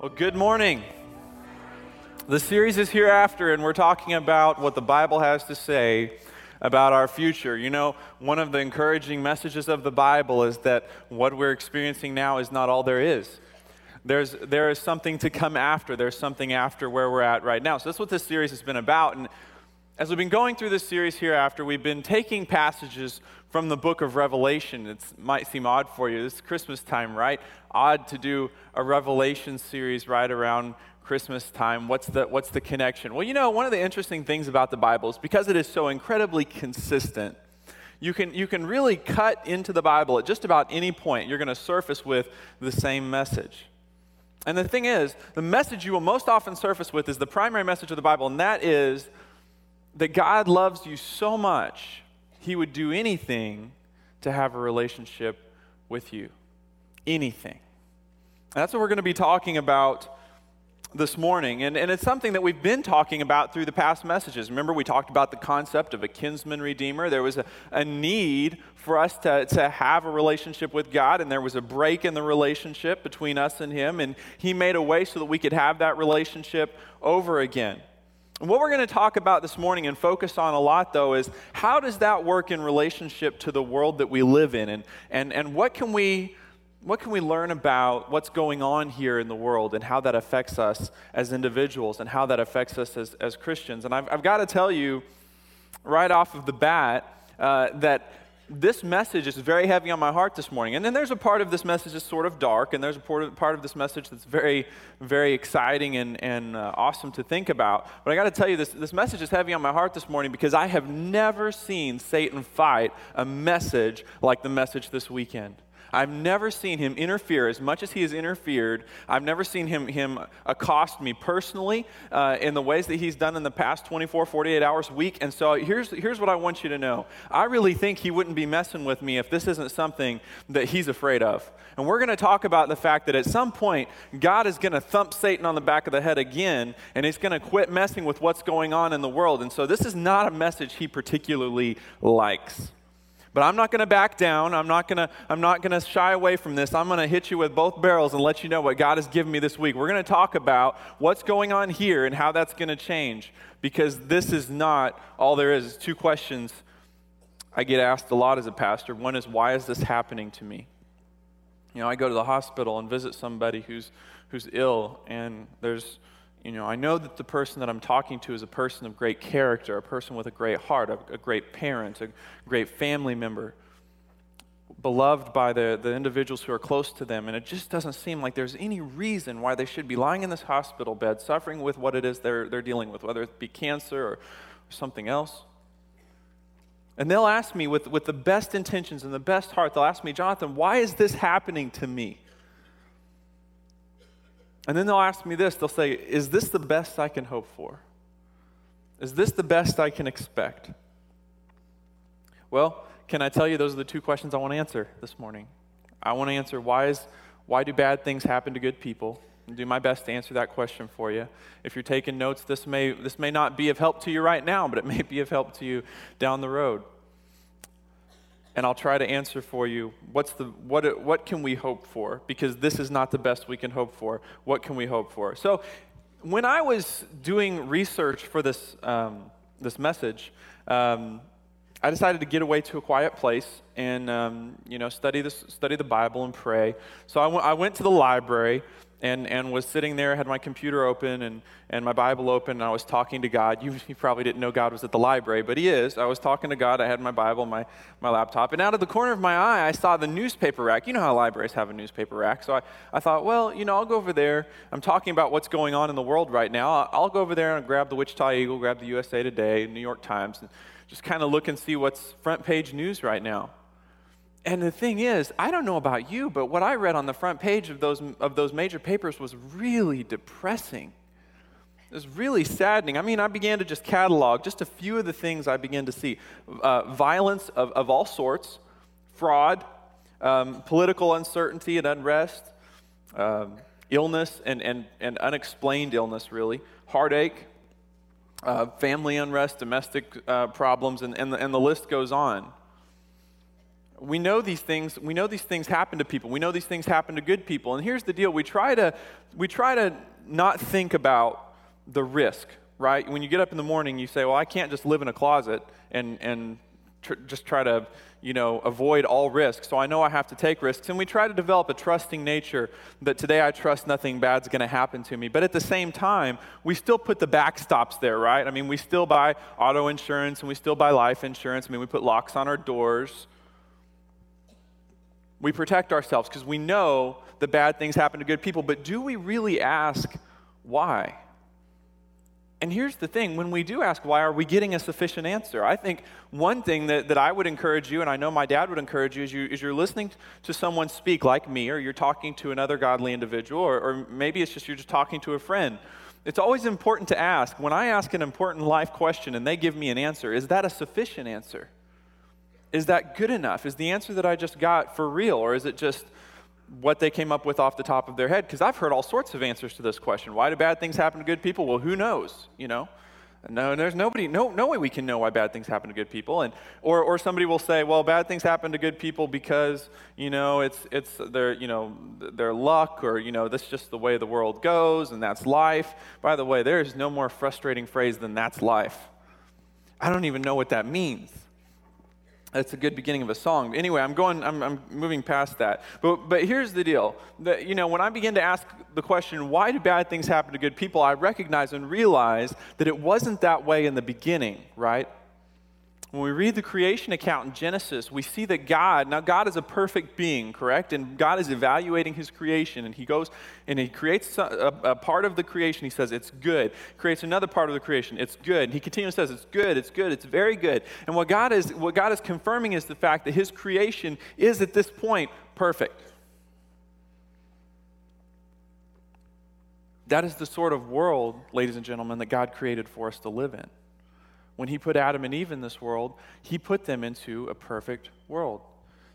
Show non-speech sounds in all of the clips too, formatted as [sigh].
Well, good morning. The series is hereafter, and we're talking about what the Bible has to say about our future. You know, one of the encouraging messages of the Bible is that what we're experiencing now is not all there is. There's, there is something to come after. There's something after where we're at right now. So that's what this series has been about. And as we've been going through this series hereafter, we've been taking passages from the book of Revelation. It might seem odd for you. This is Christmas time, right? Odd to do a Revelation series right around Christmas time. What's the, what's the connection? Well, you know, one of the interesting things about the Bible is because it is so incredibly consistent, you can, you can really cut into the Bible at just about any point. You're going to surface with the same message. And the thing is, the message you will most often surface with is the primary message of the Bible, and that is that God loves you so much, he would do anything to have a relationship with you. Anything. that's what we're going to be talking about this morning. And, and it's something that we've been talking about through the past messages. Remember, we talked about the concept of a kinsman redeemer. There was a, a need for us to, to have a relationship with God, and there was a break in the relationship between us and Him. And He made a way so that we could have that relationship over again. And what we're going to talk about this morning and focus on a lot, though, is how does that work in relationship to the world that we live in? And, and, and what, can we, what can we learn about what's going on here in the world and how that affects us as individuals and how that affects us as, as Christians? And I've, I've got to tell you right off of the bat uh, that this message is very heavy on my heart this morning. And then there's a part of this message that's sort of dark, and there's a part of, this message that's very, very exciting and, and uh, awesome to think about. But I got to tell you, this, this message is heavy on my heart this morning because I have never seen Satan fight a message like the message this weekend. I've never seen him interfere as much as he has interfered. I've never seen him, him accost me personally uh, in the ways that he's done in the past 24, 48 hours a week. And so here's, here's what I want you to know I really think he wouldn't be messing with me if this isn't something that he's afraid of. And we're going to talk about the fact that at some point, God is going to thump Satan on the back of the head again, and he's going to quit messing with what's going on in the world. And so this is not a message he particularly likes. But I'm not going to back down. I'm not going to I'm not going to shy away from this. I'm going to hit you with both barrels and let you know what God has given me this week. We're going to talk about what's going on here and how that's going to change because this is not all there is. Two questions I get asked a lot as a pastor. One is why is this happening to me? You know, I go to the hospital and visit somebody who's who's ill and there's you know, I know that the person that I'm talking to is a person of great character, a person with a great heart, a, a great parent, a great family member, beloved by the, the individuals who are close to them. And it just doesn't seem like there's any reason why they should be lying in this hospital bed, suffering with what it is they're, they're dealing with, whether it be cancer or, or something else. And they'll ask me with, with the best intentions and the best heart, they'll ask me, Jonathan, why is this happening to me? And then they'll ask me this they'll say, Is this the best I can hope for? Is this the best I can expect? Well, can I tell you those are the two questions I want to answer this morning? I want to answer why, is, why do bad things happen to good people? And do my best to answer that question for you. If you're taking notes, this may, this may not be of help to you right now, but it may be of help to you down the road and I'll try to answer for you what's the, what, what can we hope for? Because this is not the best we can hope for. What can we hope for? So, when I was doing research for this, um, this message, um, I decided to get away to a quiet place and um, you know study, this, study the Bible and pray. So I, w- I went to the library and, and was sitting there, had my computer open and, and my Bible open, and I was talking to God. You, you, probably didn't know God was at the library, but He is. I was talking to God. I had my Bible, my, my laptop, and out of the corner of my eye, I saw the newspaper rack. You know how libraries have a newspaper rack. So I, I thought, well, you know, I'll go over there. I'm talking about what's going on in the world right now. I'll, I'll go over there and grab the Wichita Eagle, grab the USA Today, New York Times, and just kind of look and see what's front page news right now. And the thing is, I don't know about you, but what I read on the front page of those, of those major papers was really depressing. It was really saddening. I mean, I began to just catalog just a few of the things I began to see uh, violence of, of all sorts, fraud, um, political uncertainty and unrest, um, illness and, and, and unexplained illness, really, heartache, uh, family unrest, domestic uh, problems, and, and, the, and the list goes on We know these things, we know these things happen to people. We know these things happen to good people. And here's the deal. We try to we try to not think about the risk, right? When you get up in the morning, you say, "Well, I can't just live in a closet and and tr- just try to you know, avoid all risks. So I know I have to take risks. And we try to develop a trusting nature that today I trust nothing bad's going to happen to me. But at the same time, we still put the backstops there, right? I mean, we still buy auto insurance and we still buy life insurance. I mean, we put locks on our doors. We protect ourselves because we know the bad things happen to good people. But do we really ask why? And here's the thing when we do ask why, are we getting a sufficient answer? I think one thing that, that I would encourage you, and I know my dad would encourage you, is, you, is you're listening to someone speak like me, or you're talking to another godly individual, or, or maybe it's just you're just talking to a friend. It's always important to ask when I ask an important life question and they give me an answer, is that a sufficient answer? Is that good enough? Is the answer that I just got for real, or is it just what they came up with off the top of their head because I've heard all sorts of answers to this question. Why do bad things happen to good people? Well, who knows, you know? No, there's nobody, no, no way we can know why bad things happen to good people. And, or, or somebody will say, well, bad things happen to good people because, you know, it's, it's their, you know, their luck or, you know, that's just the way the world goes and that's life. By the way, there is no more frustrating phrase than that's life. I don't even know what that means. That's a good beginning of a song. Anyway, I'm going, I'm, I'm moving past that. But, but here's the deal. That, you know, when I begin to ask the question, why do bad things happen to good people? I recognize and realize that it wasn't that way in the beginning, right? When we read the creation account in Genesis, we see that God, now God is a perfect being, correct? And God is evaluating his creation, and he goes and he creates a, a, part of the creation. He says, It's good. Creates another part of the creation. It's good. And he continues says, It's good, it's good, it's very good. And what God is, what God is confirming is the fact that his creation is at this point perfect. That is the sort of world, ladies and gentlemen, that God created for us to live in when he put Adam and Eve in this world, he put them into a perfect world.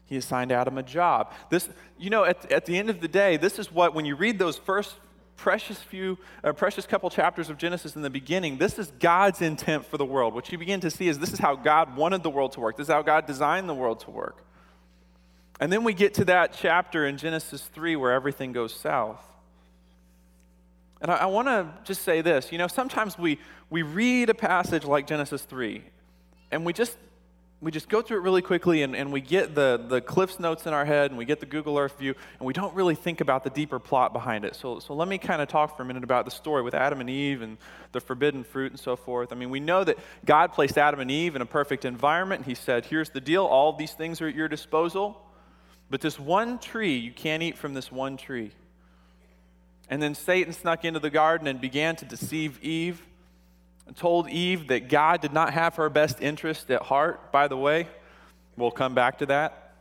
He assigned Adam a job. This, you know, at, at the end of the day, this is what, when you read those first precious few, uh, precious couple chapters of Genesis in the beginning, this is God's intent for the world. What you begin to see is this is how God wanted the world to work. This is how God designed the world to work. And then we get to that chapter in Genesis 3 where everything goes south. And I, I want to just say this you know, sometimes we, we read a passage like Genesis 3, and we just we just go through it really quickly and, and we get the, the Cliffs notes in our head and we get the Google Earth view and we don't really think about the deeper plot behind it. So, so let me kind of talk for a minute about the story with Adam and Eve and the forbidden fruit and so forth. I mean, we know that God placed Adam and Eve in a perfect environment. He said, Here's the deal, all these things are at your disposal, but this one tree, you can't eat from this one tree. And then Satan snuck into the garden and began to deceive Eve and told Eve that God did not have her best interest at heart, by the way. We'll come back to that.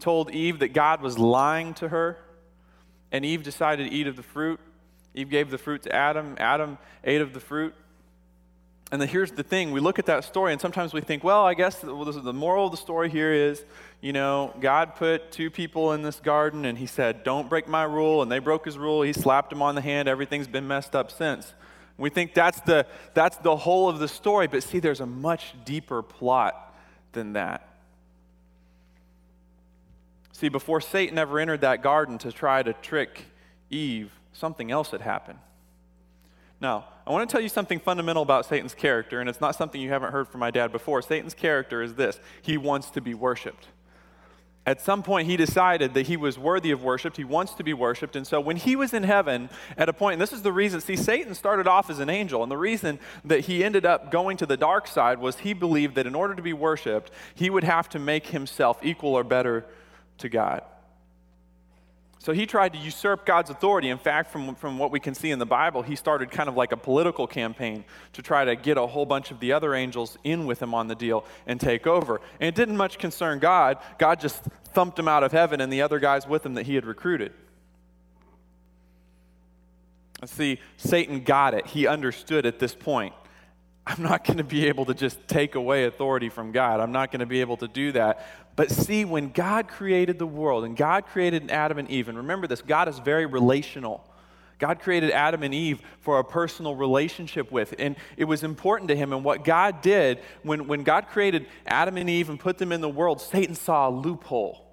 Told Eve that God was lying to her, and Eve decided to eat of the fruit. Eve gave the fruit to Adam. Adam ate of the fruit. And here's the thing we look at that story, and sometimes we think, well, I guess the, the moral of the story here is, you know, God put two people in this garden, and He said, don't break my rule, and they broke His rule. He slapped them on the hand. Everything's been messed up since. We think that's the, that's the whole of the story, but see, there's a much deeper plot than that. See, before Satan ever entered that garden to try to trick Eve, something else had happened. Now, I want to tell you something fundamental about Satan's character, and it's not something you haven't heard from my dad before. Satan's character is this he wants to be worshiped. At some point, he decided that he was worthy of worship. He wants to be worshiped. And so, when he was in heaven, at a point, and this is the reason, see, Satan started off as an angel. And the reason that he ended up going to the dark side was he believed that in order to be worshiped, he would have to make himself equal or better to God. So he tried to usurp God's authority. In fact, from, from what we can see in the Bible, he started kind of like a political campaign to try to get a whole bunch of the other angels in with him on the deal and take over. And it didn't much concern God. God just thumped him out of heaven and the other guys with him that he had recruited. And see, Satan got it. He understood at this point I'm not going to be able to just take away authority from God. I'm not going to be able to do that. But see, when God created the world and God created Adam and Eve, and remember this God is very relational. God created Adam and Eve for a personal relationship with. And it was important to him. And what God did, when, when God created Adam and Eve and put them in the world, Satan saw a loophole.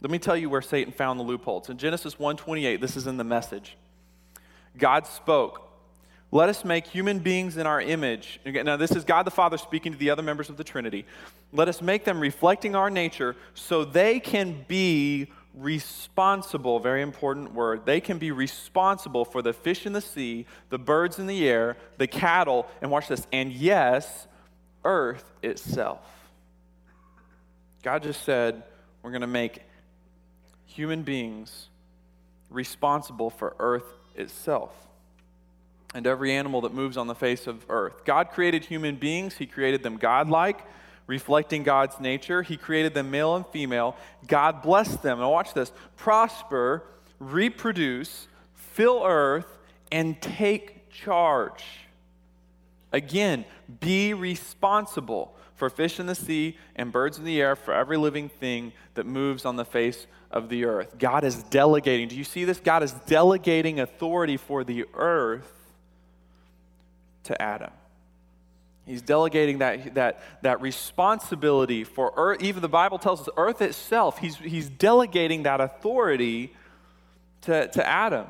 Let me tell you where Satan found the loophole. It's in Genesis 1:28. This is in the message. God spoke, let us make human beings in our image. Now, this is God the Father speaking to the other members of the Trinity. Let us make them reflecting our nature so they can be responsible, very important word. They can be responsible for the fish in the sea, the birds in the air, the cattle, and watch this, and yes, earth itself. God just said, we're going to make human beings responsible for earth itself and every animal that moves on the face of earth. God created human beings, He created them godlike, reflecting God's nature. He created them male and female. God blessed them. Now, watch this prosper, reproduce, fill earth, and take charge. Again, be responsible for fish in the sea and birds in the air, for every living thing that moves on the face of the earth. God is delegating. Do you see this? God is delegating authority for the earth to Adam. He's delegating that, that, that responsibility for earth. Even the Bible tells us earth itself, he's, he's delegating that authority to, to Adam.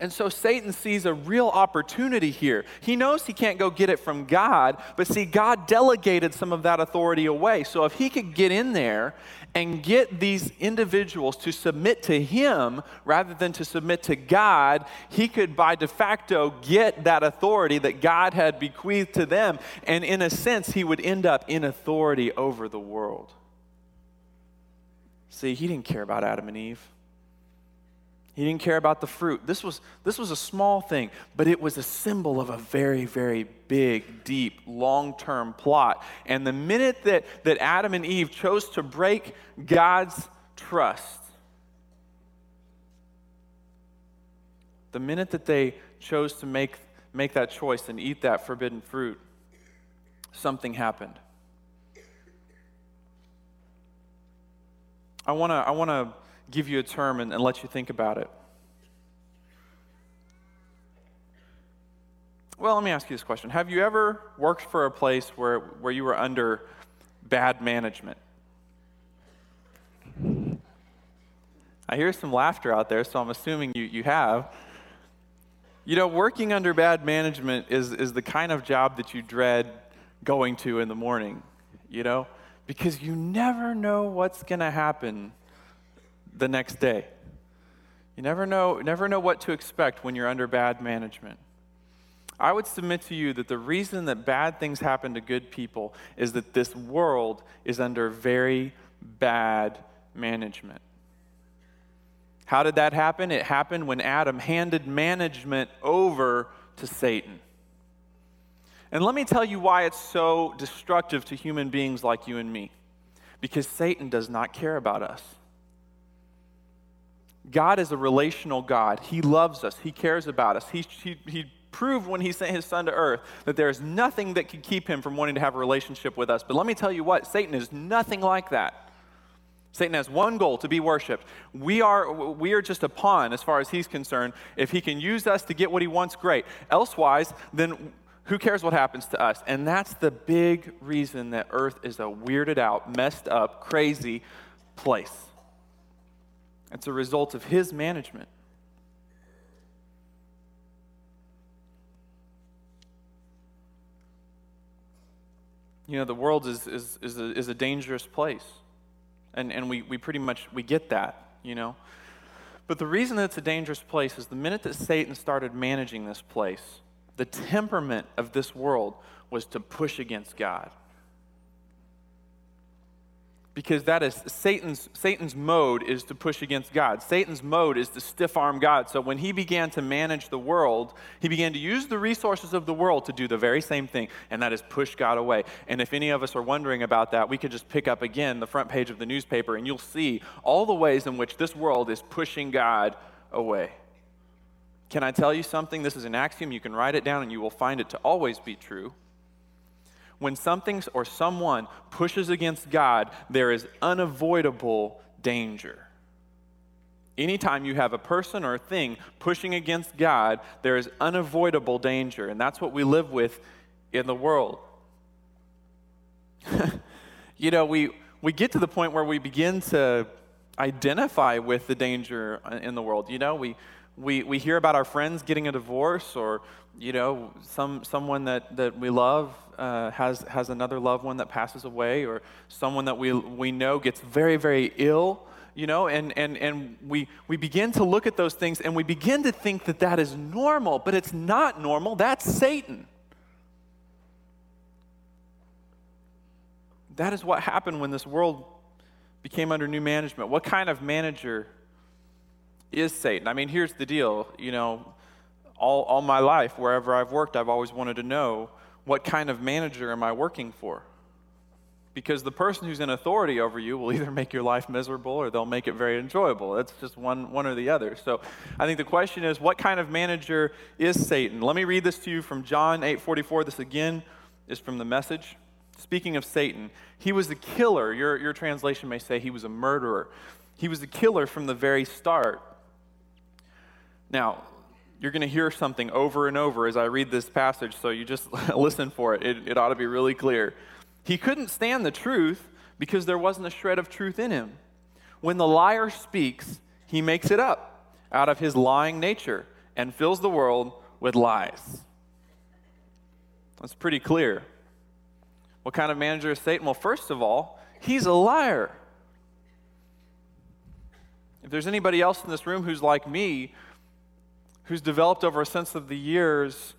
And so Satan sees a real opportunity here. He knows he can't go get it from God, but see, God delegated some of that authority away. So if he could get in there and get these individuals to submit to him rather than to submit to God, he could by de facto get that authority that God had bequeathed to them. And in a sense, he would end up in authority over the world. See, he didn't care about Adam and Eve. He didn't care about the fruit. This was, this was a small thing, but it was a symbol of a very, very big, deep, long term plot. And the minute that, that Adam and Eve chose to break God's trust, the minute that they chose to make, make that choice and eat that forbidden fruit, something happened. I want to I wanna give you a term and, and let you think about it. Well, let me ask you this question. Have you ever worked for a place where, where you were under bad management? I hear some laughter out there, so I'm assuming you, you have. You know, working under bad management is, is the kind of job that you dread going to in the morning, you know, because you never know what's going to happen the next day. You never know, never know what to expect when you're under bad management. I would submit to you that the reason that bad things happen to good people is that this world is under very bad management. How did that happen? It happened when Adam handed management over to Satan. And let me tell you why it's so destructive to human beings like you and me. Because Satan does not care about us. God is a relational God. He loves us, He cares about us. He, he, he proved when He sent His Son to earth that there is nothing that could keep Him from wanting to have a relationship with us. But let me tell you what, Satan is nothing like that. Satan has one goal to be worshiped. We are, we are just a pawn as far as he's concerned. If he can use us to get what he wants, great. Elsewise, then who cares what happens to us? And that's the big reason that earth is a weirded out, messed up, crazy place. It's a result of his management. You know, the world is, is, is, a, is a dangerous place. And, and we, we pretty much, we get that, you know. But the reason that it's a dangerous place is the minute that Satan started managing this place, the temperament of this world was to push against God because that is Satan's, Satan's mode is to push against God. Satan's mode is to stiff arm God. So when he began to manage the world, he began to use the resources of the world to do the very same thing, and that is push God away. And if any of us are wondering about that, we could just pick up again the front page of the newspaper, and you'll see all the ways in which this world is pushing God away. Can I tell you something? This is an axiom. You can write it down, and you will find it to always be true when something or someone pushes against God, there is unavoidable danger. Anytime you have a person or a thing pushing against God, there is unavoidable danger. And that's what we live with in the world. [laughs] you know, we, we get to the point where we begin to identify with the danger in the world. You know, we, we, we hear about our friends getting a divorce or, you know, some, someone that, that we love uh, has, has another loved one that passes away or someone that we, we know gets very, very ill you know, and, and, and we, we begin to look at those things and we begin to think that that is normal, but it's not normal. That's Satan. That is what happened when this world became under new management. What kind of manager is Satan? I mean, here's the deal. You know, all, all my life, wherever I've worked, I've always wanted to know what kind of manager am I working for? Because the person who's in authority over you will [laughs] either make your life miserable or they'll make it very enjoyable. It's just one, one or the other. So I think the question is, what kind of manager is Satan? Let me read this to you from John 8:44. This again is from the message. Speaking of Satan, he was a killer. Your, your translation may say he was a murderer. He was a killer from the very start. Now, you're going to hear something over and over as I read this passage, so you just [laughs] listen for it. it. It ought to be really clear. He couldn't stand the truth because there wasn't a shred of truth in him. When the liar speaks, he makes it up out of his lying nature and fills the world with lies. That's pretty clear. What kind of manager is Satan? Well, first of all, he's a liar. If there's anybody else in this room who's like me, who's developed over a sense of the years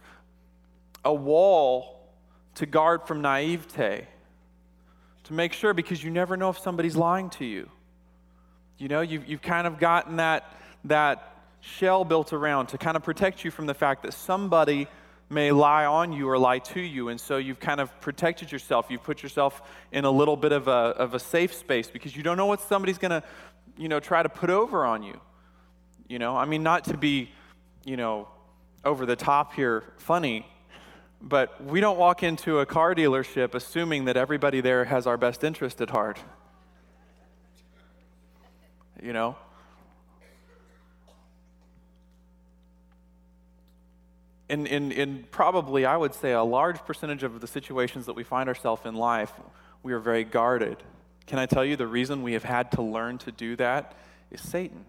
a wall to guard from naivete, to make sure because you never know if somebody's lying to you. You know, you've, you've kind of gotten that, that shell built around to kind of protect you from the fact that somebody may lie on you or lie to you. And so you've kind of protected yourself. You've put yourself in a little bit of a, of a safe space because you don't know what somebody's going to, you know, try to put over on you. You know, I mean, not to be, you know, over the top here funny, but we don't walk into a car dealership assuming that everybody there has our best interest at heart. You know? In, in, in probably, I would say, a large percentage of the situations that we find ourselves in life, we are very guarded. Can I tell you the reason we have had to learn to do that is Satan.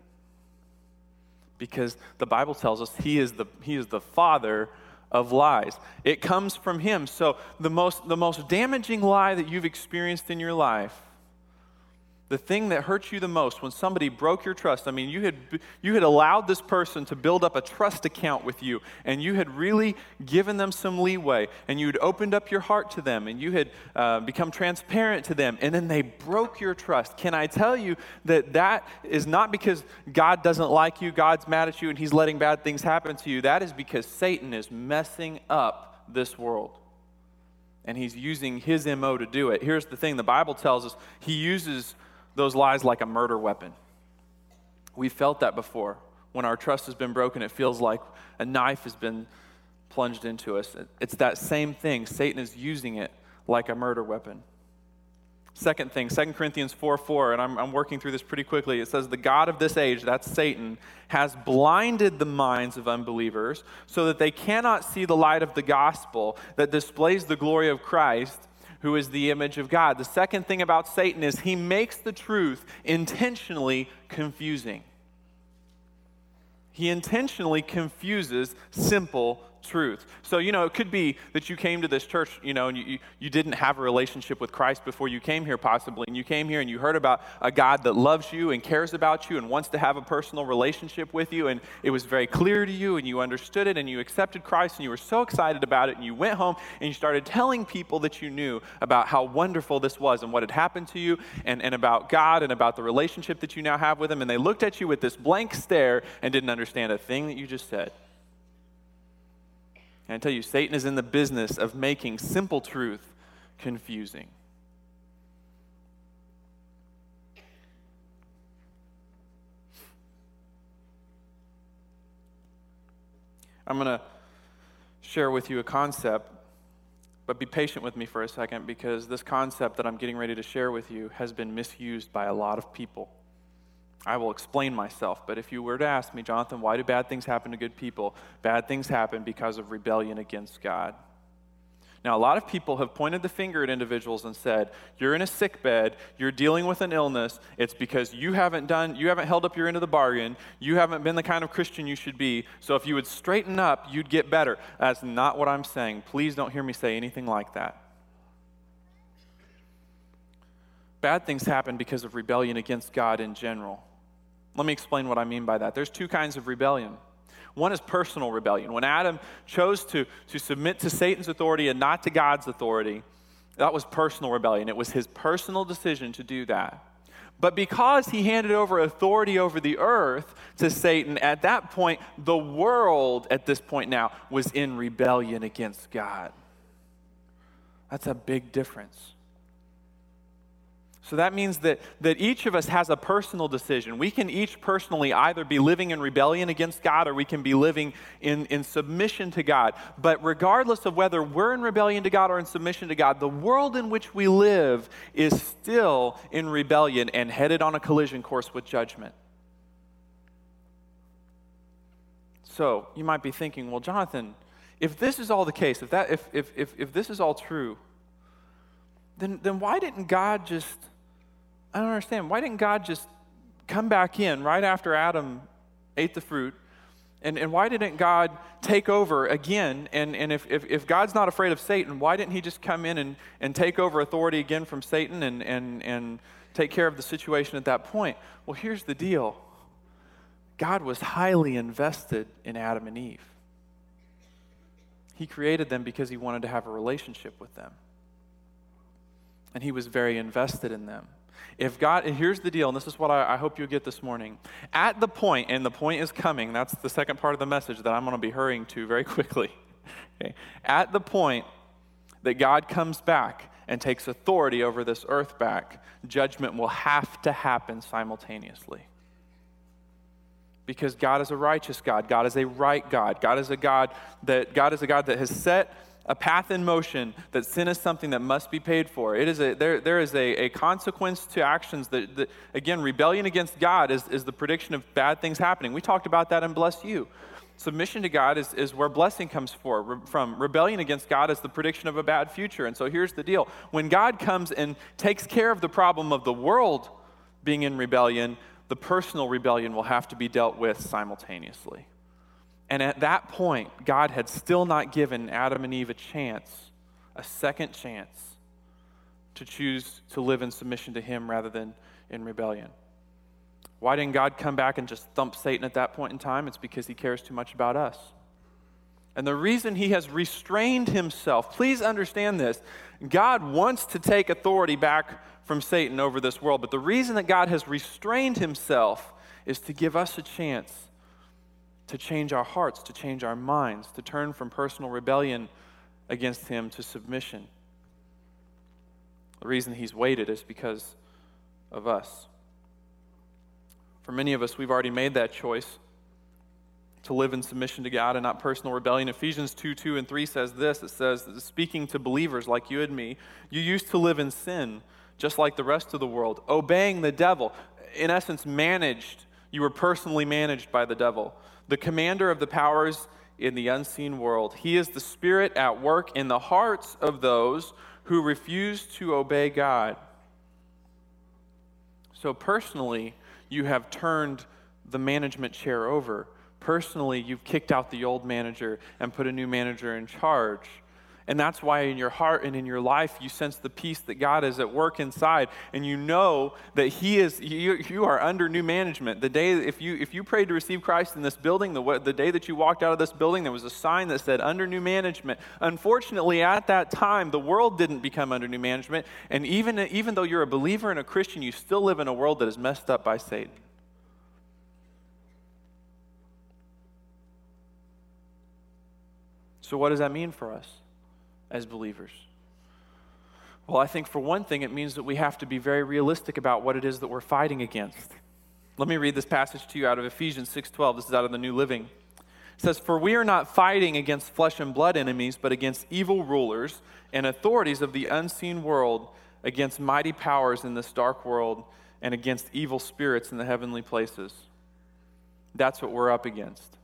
Because the Bible tells us he is the, he is the father of lies. It comes from him. So the most, the most damaging lie that you've experienced in your life the thing that hurt you the most when somebody broke your trust? I mean you had you had allowed this person to build up a trust account with you and you had really given them some leeway and you had opened up your heart to them and you had uh, become transparent to them and then they broke your trust. Can i tell you that that is not because god doesn't like you god's mad at you and he's letting bad things happen to you. That is because satan is messing up this world and he's using his mo to do it. Here's the thing the bible tells us. He uses those lies like a murder weapon. We've felt that before. When our trust has been broken, it feels like a knife has been plunged into us. It's that same thing. Satan is using it like a murder weapon. Second thing, 2 Corinthians 4 4, and I'm, I'm, working through this pretty quickly. It says, The God of this age, that's Satan, has blinded the minds of unbelievers so that they cannot see the light of the gospel that displays the glory of Christ who is the image of God. The second thing about Satan is he makes the truth intentionally confusing. He intentionally confuses simple truth. So, you know, it could be that you came to this church, you know, and you, you didn't have a relationship with Christ before you came here, possibly. And you came here and you heard about a God that loves you and cares about you and wants to have a personal relationship with you. And it was very clear to you and you understood it and you accepted Christ and you were so excited about it. And you went home and you started telling people that you knew about how wonderful this was and what had happened to you and, and about God and about the relationship that you now have with Him. And they looked at you with this blank stare and didn't understand a thing that you just said. And I tell you, Satan is in the business of making simple truth confusing. I'm going to share with you a concept, but be patient with me for a second because this concept that I'm getting ready to share with you has been misused by a lot of people. I will explain myself. But if you were to ask me, Jonathan, why do bad things happen to good people? Bad things happen because of rebellion against God. Now, a lot of people have pointed the finger at individuals and said, You're in a sick bed, you're dealing with an illness, it's because you haven't done, you haven't held up your end of the bargain, you haven't been the kind of Christian you should be. So if you would straighten up, you'd get better. That's not what I'm saying. Please don't hear me say anything like that. Bad things happen because of rebellion against God in general. Let me explain what I mean by that. There's two kinds of rebellion. One is personal rebellion. When Adam chose to, to submit to Satan's authority and not to God's authority, that was personal rebellion. It was his personal decision to do that. But because he handed over authority over the earth to Satan, at that point, the world at this point now was in rebellion against God. That's a big difference. So that means that, that each of us has a personal decision. We can each personally either be living in rebellion against God or we can be living in, in submission to God. But regardless of whether we're in rebellion to God or in submission to God, the world in which we live is still in rebellion and headed on a collision course with judgment. So you might be thinking, well, Jonathan, if this is all the case, if, that, if, if, if, if this is all true, then, then why didn't God just I don't understand. Why didn't God just come back in right after Adam ate the fruit? And, and why didn't God take over again? And, and if, if, if God's not afraid of Satan, why didn't he just come in and, and take over authority again from Satan and, and, and take care of the situation at that point? Well, here's the deal God was highly invested in Adam and Eve. He created them because he wanted to have a relationship with them. And he was very invested in them. If God, and here's the deal, and this is what I, I hope you get this morning. At the point, and the point is coming, that's the second part of the message that I'm going to be hurrying to very [laughs] quickly. Okay? At the point that God comes back and takes authority over this earth back, judgment will have to happen simultaneously. Because God is a righteous God. God is a right God. God is a God that God is a God that has set a path in motion that sin is something that must be paid for. It is a, there, there is a, a consequence to actions that, that, again, rebellion against God is, is the prediction of bad things happening. We talked about that in Bless You. Submission to God is, is where blessing comes for, from. Rebellion against God is the prediction of a bad future. And so here's the deal when God comes and takes care of the problem of the world being in rebellion, the personal rebellion will have to be dealt with simultaneously. And at that point, God had still not given Adam and Eve a chance, a second chance, to choose to live in submission to Him rather than in rebellion. Why didn't God come back and just thump Satan at that point in time? It's because He cares too much about us. And the reason He has restrained Himself, please understand this God wants to take authority back from Satan over this world, but the reason that God has restrained Himself is to give us a chance to change our hearts, to change our minds, to turn from personal rebellion against Him to submission. The reason He's waited is because of us. For many of us, we've already made that choice to live in submission to God and not personal rebellion. Ephesians 2 2 and 3 says this it says, speaking to believers like you and me, you used to live in sin just like the rest of the world, obeying the devil, in essence, managed. You were personally managed by the devil the commander of the powers in the unseen world. He is the Spirit at work in the hearts of those who refuse to obey God. So, personally, you have turned the management chair over. Personally, you've kicked out the old manager and put a new manager in charge. And that's why in your heart and in your life you sense the peace that God is at work inside. And you know that He is, you, you are under new management. The day, if you, if you prayed to receive Christ in this building, the, the day that you walked out of this building, there was a sign that said under new management. Unfortunately, at that time, the world didn't become under new management. And even, even though you're a believer and a Christian, you still live in a world that is messed up by Satan. So, what does that mean for us? As believers? Well, I think for one thing, it means that we have to be very realistic about what it is that we're fighting against. Let me read this passage to you out of Ephesians 6:12. This is out of the New Living. It says, "For we are not fighting against flesh and blood enemies, but against evil rulers and authorities of the unseen world, against mighty powers in this dark world, and against evil spirits in the heavenly places. That's what we're up against.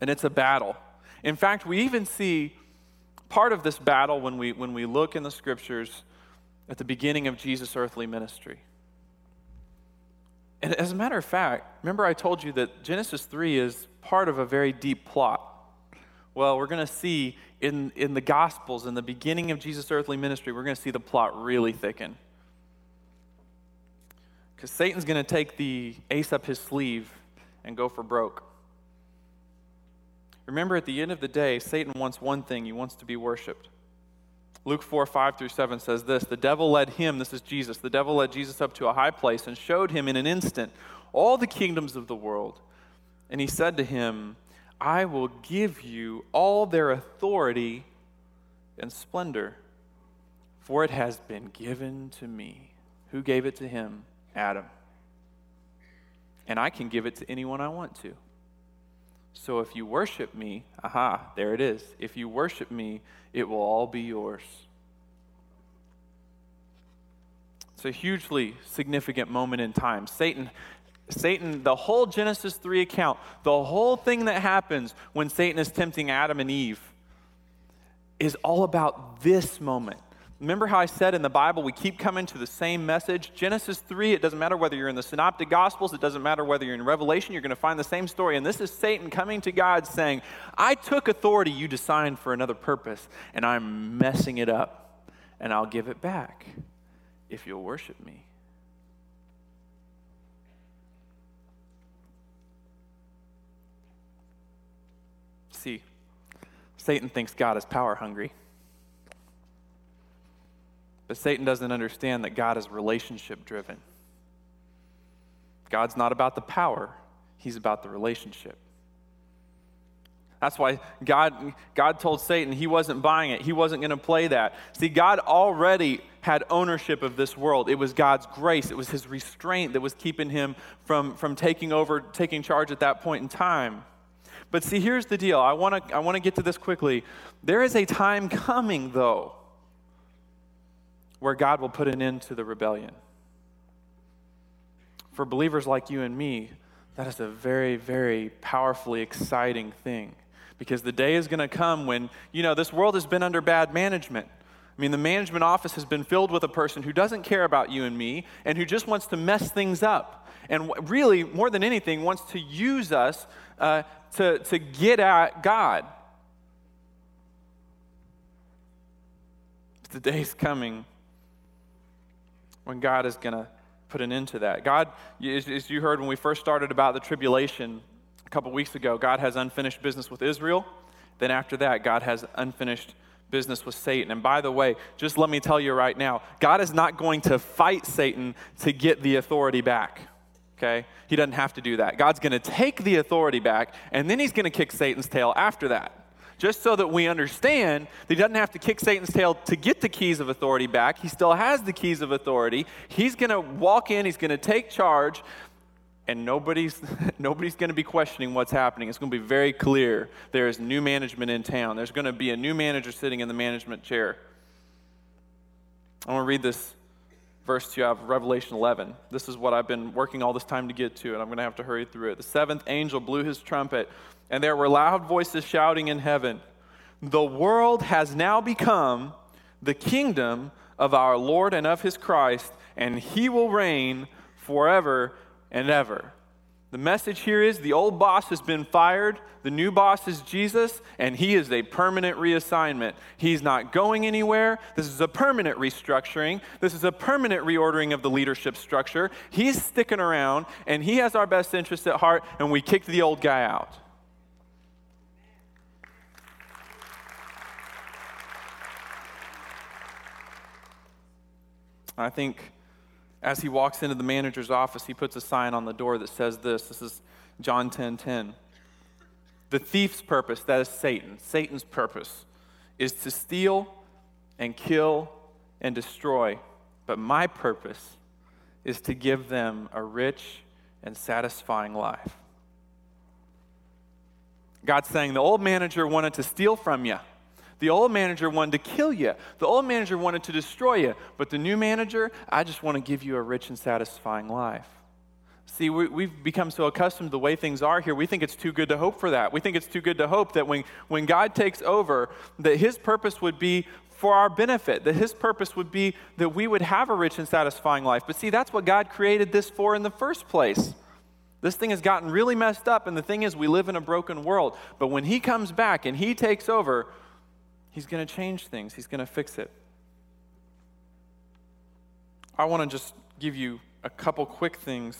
And it's a battle. In fact, we even see part of this battle when we, when we look in the scriptures at the beginning of Jesus' earthly ministry. And as a matter of fact, remember I told you that Genesis 3 is part of a very deep plot. Well, we're going to see in, in the Gospels, in the beginning of Jesus' earthly ministry, we're going to see the plot really thicken. Because Satan's going to take the ace up his sleeve and go for broke. Remember, at the end of the day, Satan wants one thing he wants to be worshiped. Luke 4 5 through 7 says this The devil led him, this is Jesus, the devil led Jesus up to a high place and showed him in an instant all the kingdoms of the world. And he said to him, I will give you all their authority and splendor, for it has been given to me. Who gave it to him? Adam. And I can give it to anyone I want to. So if you worship me, aha, there it is. If you worship me, it will all be yours. It's a hugely significant moment in time. Satan Satan, the whole Genesis 3 account, the whole thing that happens when Satan is tempting Adam and Eve is all about this moment. Remember how I said in the Bible we keep coming to the same message? Genesis 3, it doesn't matter whether you're in the Synoptic Gospels, it doesn't matter whether you're in Revelation, you're going to find the same story. And this is Satan coming to God saying, I took authority you designed for another purpose, and I'm messing it up, and I'll give it back if you'll worship me. See, Satan thinks God is power hungry. But Satan doesn't understand that God is relationship driven. God's not about the power, He's about the relationship. That's why God, God told Satan he wasn't buying it. He wasn't going to play that. See, God already had ownership of this world. It was God's grace, it was his restraint that was keeping him from, from taking over, taking charge at that point in time. But see, here's the deal. I want to I want to get to this quickly. There is a time coming, though, where God will put an end to the rebellion. For believers like you and me, that is a very, very powerfully exciting thing. Because the day is going to come when, you know, this world has been under bad management. I mean, the management office has been filled with a person who doesn't care about you and me and who just wants to mess things up. And really, more than anything, wants to use us uh, to, to get at God. The day's coming when God is going to put an end to that. God, as you heard when we first started about the tribulation a couple weeks ago, God has unfinished business with Israel. Then after that, God has unfinished business with Satan. And by the way, just let me tell you right now, God is not going to fight Satan to get the authority back okay? He doesn't have to do that. God's going to take the authority back, and then he's going to kick Satan's tail after that. Just so that we understand that he doesn't have to kick Satan's tail to get the keys of authority back. He still has the keys of authority. He's going to walk in, he's going to take charge, and nobody's, [laughs] nobody's going to be questioning what's happening. It's going to be very clear. There is new management in town, there's going to be a new manager sitting in the management chair. I want to read this verse 2 of Revelation 11. This is what I've been working all this time to get to, and I'm going to have to hurry through it. The seventh angel blew his trumpet, and there were loud voices shouting in heaven The world has now become the kingdom of our Lord and of his Christ, and he will reign forever and ever. The message here is the old boss has been fired, the new boss is Jesus, and he is a permanent reassignment. He's not going anywhere. This is a permanent restructuring. This is a permanent reordering of the leadership structure. He's sticking around, and he has our best interests at heart, and we kicked the old guy out. I think as he walks into the manager's office, he puts a sign on the door that says this. This is John 10 10. The thief's purpose, that is Satan, Satan's purpose, is to steal and kill and destroy. But my purpose is to give them a rich and satisfying life. God's saying the old manager wanted to steal from you. The old manager wanted to kill you. The old manager wanted to destroy you. But the new manager, I just want to give you a rich and satisfying life. See, we, have become so accustomed to the way things are here, we think it's too good to hope for that. We think it's too good to hope that when, when God takes over, that his purpose would be for our benefit, that his purpose would be that we would have a rich and satisfying life. But see, that's what God created this for in the first place. This thing has gotten really messed up, and the thing is, we live in a broken world. But when he comes back and he takes over, he's going to change things, he's going to fix it. I want to just give you a couple quick things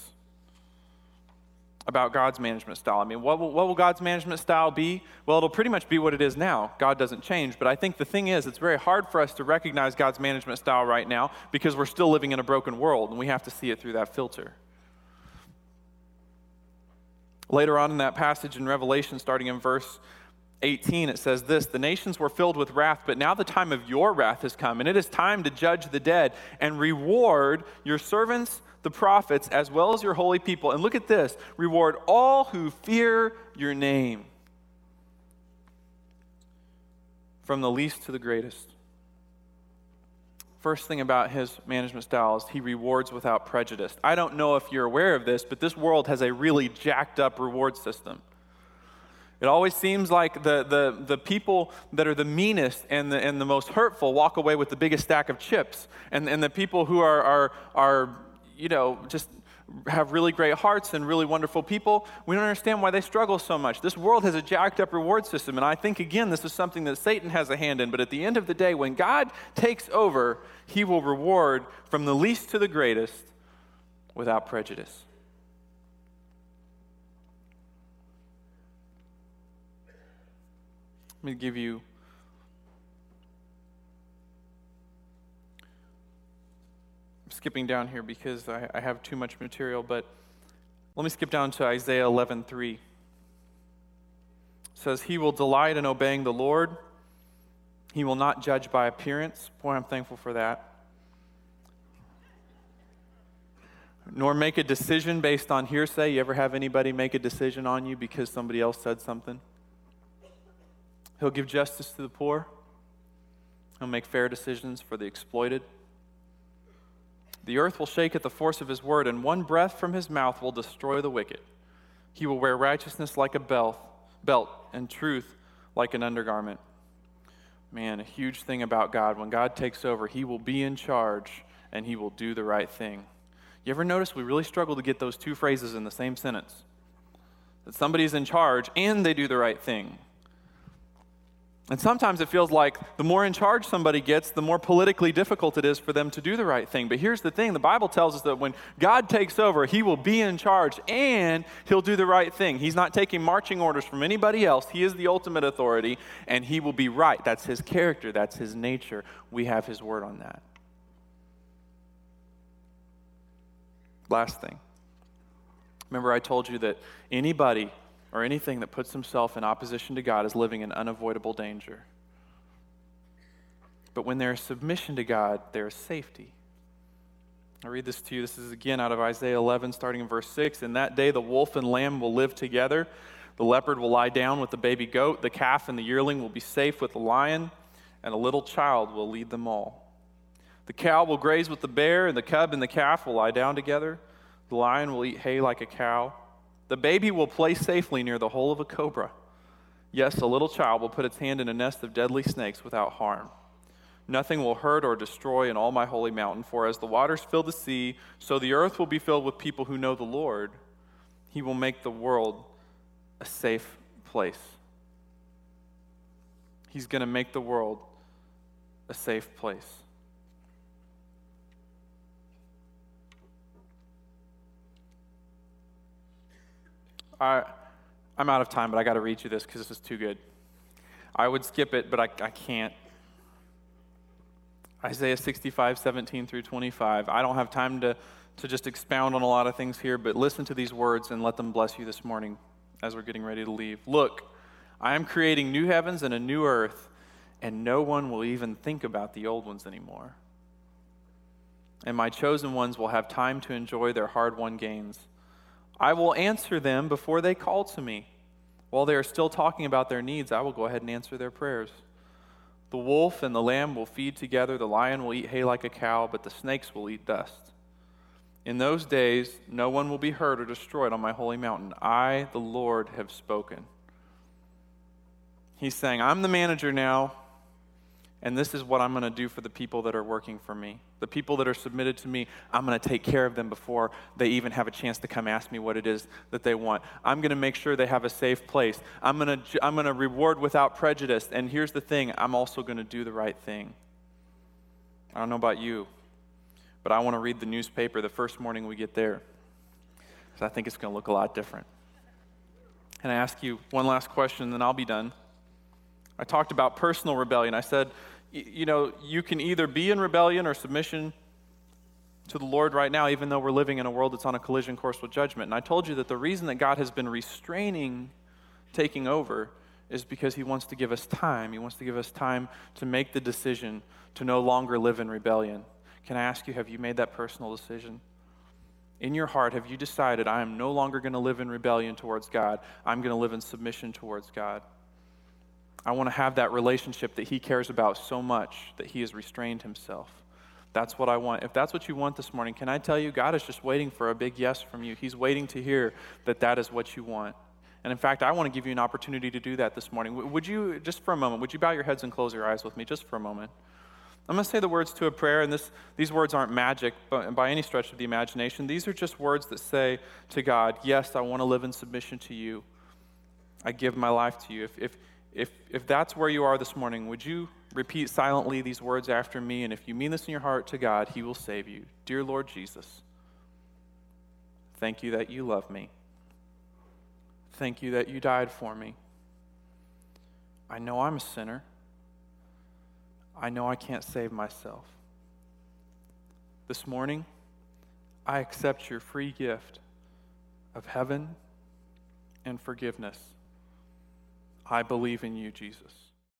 about God's management style. I mean, what will, what will, God's management style be? Well, it'll pretty much be what it is now. God doesn't change. But I think the thing is, it's very hard for us to recognize God's management style right now because we're still living in a broken world and we have to see it through that filter. Later on in that passage in Revelation, starting in verse 18, it says this The nations were filled with wrath, but now the time of your wrath has come, and it is time to judge the dead and reward your servants the prophets, as well as your holy people. And look at this reward all who fear your name, from the least to the greatest. First thing about his management style is he rewards without prejudice. I don't know if you're aware of this, but this world has a really jacked up reward system. It always seems like the, the, the people that are the meanest and the, and the most hurtful walk away with the biggest stack of chips. And, and the people who are, are, are you know, just have really great hearts and really wonderful people, we don't understand why they struggle so much. This world has a jacked up reward system, and I think, again, this is something that Satan has a hand in. But at the end of the day, when God takes over, he will reward from the least to the greatest without prejudice. Me give you I'm skipping down here because I, I have too much material, but let me skip down to Isaiah 11:3. It says, "He will delight in obeying the Lord. He will not judge by appearance." Boy, I'm thankful for that. Nor make a decision based on hearsay. You ever have anybody make a decision on you because somebody else said something? He'll give justice to the poor. He'll make fair decisions for the exploited. The earth will shake at the force of his word, and one breath from his mouth will destroy the wicked. He will wear righteousness like a belt, belt and truth like an undergarment. Man, a huge thing about God. When God takes over, he will be in charge and he will do the right thing. You ever notice we really struggle to get those two phrases in the same sentence? That somebody's in charge and they do the right thing. And sometimes it feels like the more in charge somebody gets, the more politically difficult it is for them to do the right thing. But here's the thing the Bible tells us that when God takes over, He will be in charge and He'll do the right thing. He's not taking marching orders from anybody else, He is the ultimate authority, and He will be right. That's His character, that's His nature. We have His word on that. Last thing. Remember, I told you that anybody or anything that puts himself in opposition to God is living in unavoidable danger. But when there is submission to God, there is safety. I read this to you. This is again out of Isaiah 11, starting in verse 6. In that day, the wolf and lamb will live together. The leopard will lie down with the baby goat. The calf and the yearling will be safe with the lion, and a little child will lead them all. The cow will graze with the bear, and the cub and the calf will lie down together. The lion will eat hay like a cow the baby will play safely near the hole of a cobra. Yes, a little child will put its hand in a nest of deadly snakes without harm. Nothing will hurt or destroy in all my holy mountain, for as the waters fill the sea, so the earth will be filled with people who know the Lord. He will make the world a safe place. He's going to make the world a safe place. I, I'm out of time, but I got to read you this because this is too good. I would skip it, but I, I can't. Isaiah 65, 17 through 25. I don't have time to, to just expound on a lot of things here, but listen to these words and let them bless you this morning as we're getting ready to leave. Look, I am creating new heavens and a new earth, and no one will even think about the old ones anymore. And my chosen ones will have time to enjoy their hard won gains. I will answer them before they call to me. While they are still talking about their needs, I will go ahead and answer their prayers. The wolf and the lamb will feed together, the lion will eat hay like a cow, but the snakes will eat dust. In those days, no one will be hurt or destroyed on my holy mountain. I, the Lord, have spoken. He's saying, I'm the manager now. And this is what I'm going to do for the people that are working for me. The people that are submitted to me, I'm going to take care of them before they even have a chance to come ask me what it is that they want. I'm going to make sure they have a safe place. I'm going to, I'm going to reward without prejudice. And here's the thing I'm also going to do the right thing. I don't know about you, but I want to read the newspaper the first morning we get there because I think it's going to look a lot different. And I ask you one last question, and then I'll be done. I talked about personal rebellion. I said, you know, you can either be in rebellion or submission to the Lord right now, even though we're living in a world that's on a collision course with judgment. And I told you that the reason that God has been restraining taking over is because He wants to give us time. He wants to give us time to make the decision to no longer live in rebellion. Can I ask you, have you made that personal decision? In your heart, have you decided, I am no longer going to live in rebellion towards God? I'm going to live in submission towards God? I want to have that relationship that He cares about so much that He has restrained Himself. That's what I want. If that's what you want this morning, can I tell you, God is just waiting for a big yes from you. He's waiting to hear that that is what you want. And in fact, I want to give you an opportunity to do that this morning. Would you, just for a moment, would you bow your heads and close your eyes with me just for a moment? I'm going to say the words to a prayer, and this, these words aren't magic by any stretch of the imagination. These are just words that say to God, Yes, I want to live in submission to you. I give my life to you. If, if, if, if that's where you are this morning, would you repeat silently these words after me? And if you mean this in your heart to God, He will save you. Dear Lord Jesus, thank you that you love me. Thank you that you died for me. I know I'm a sinner. I know I can't save myself. This morning, I accept your free gift of heaven and forgiveness. I believe in you, Jesus.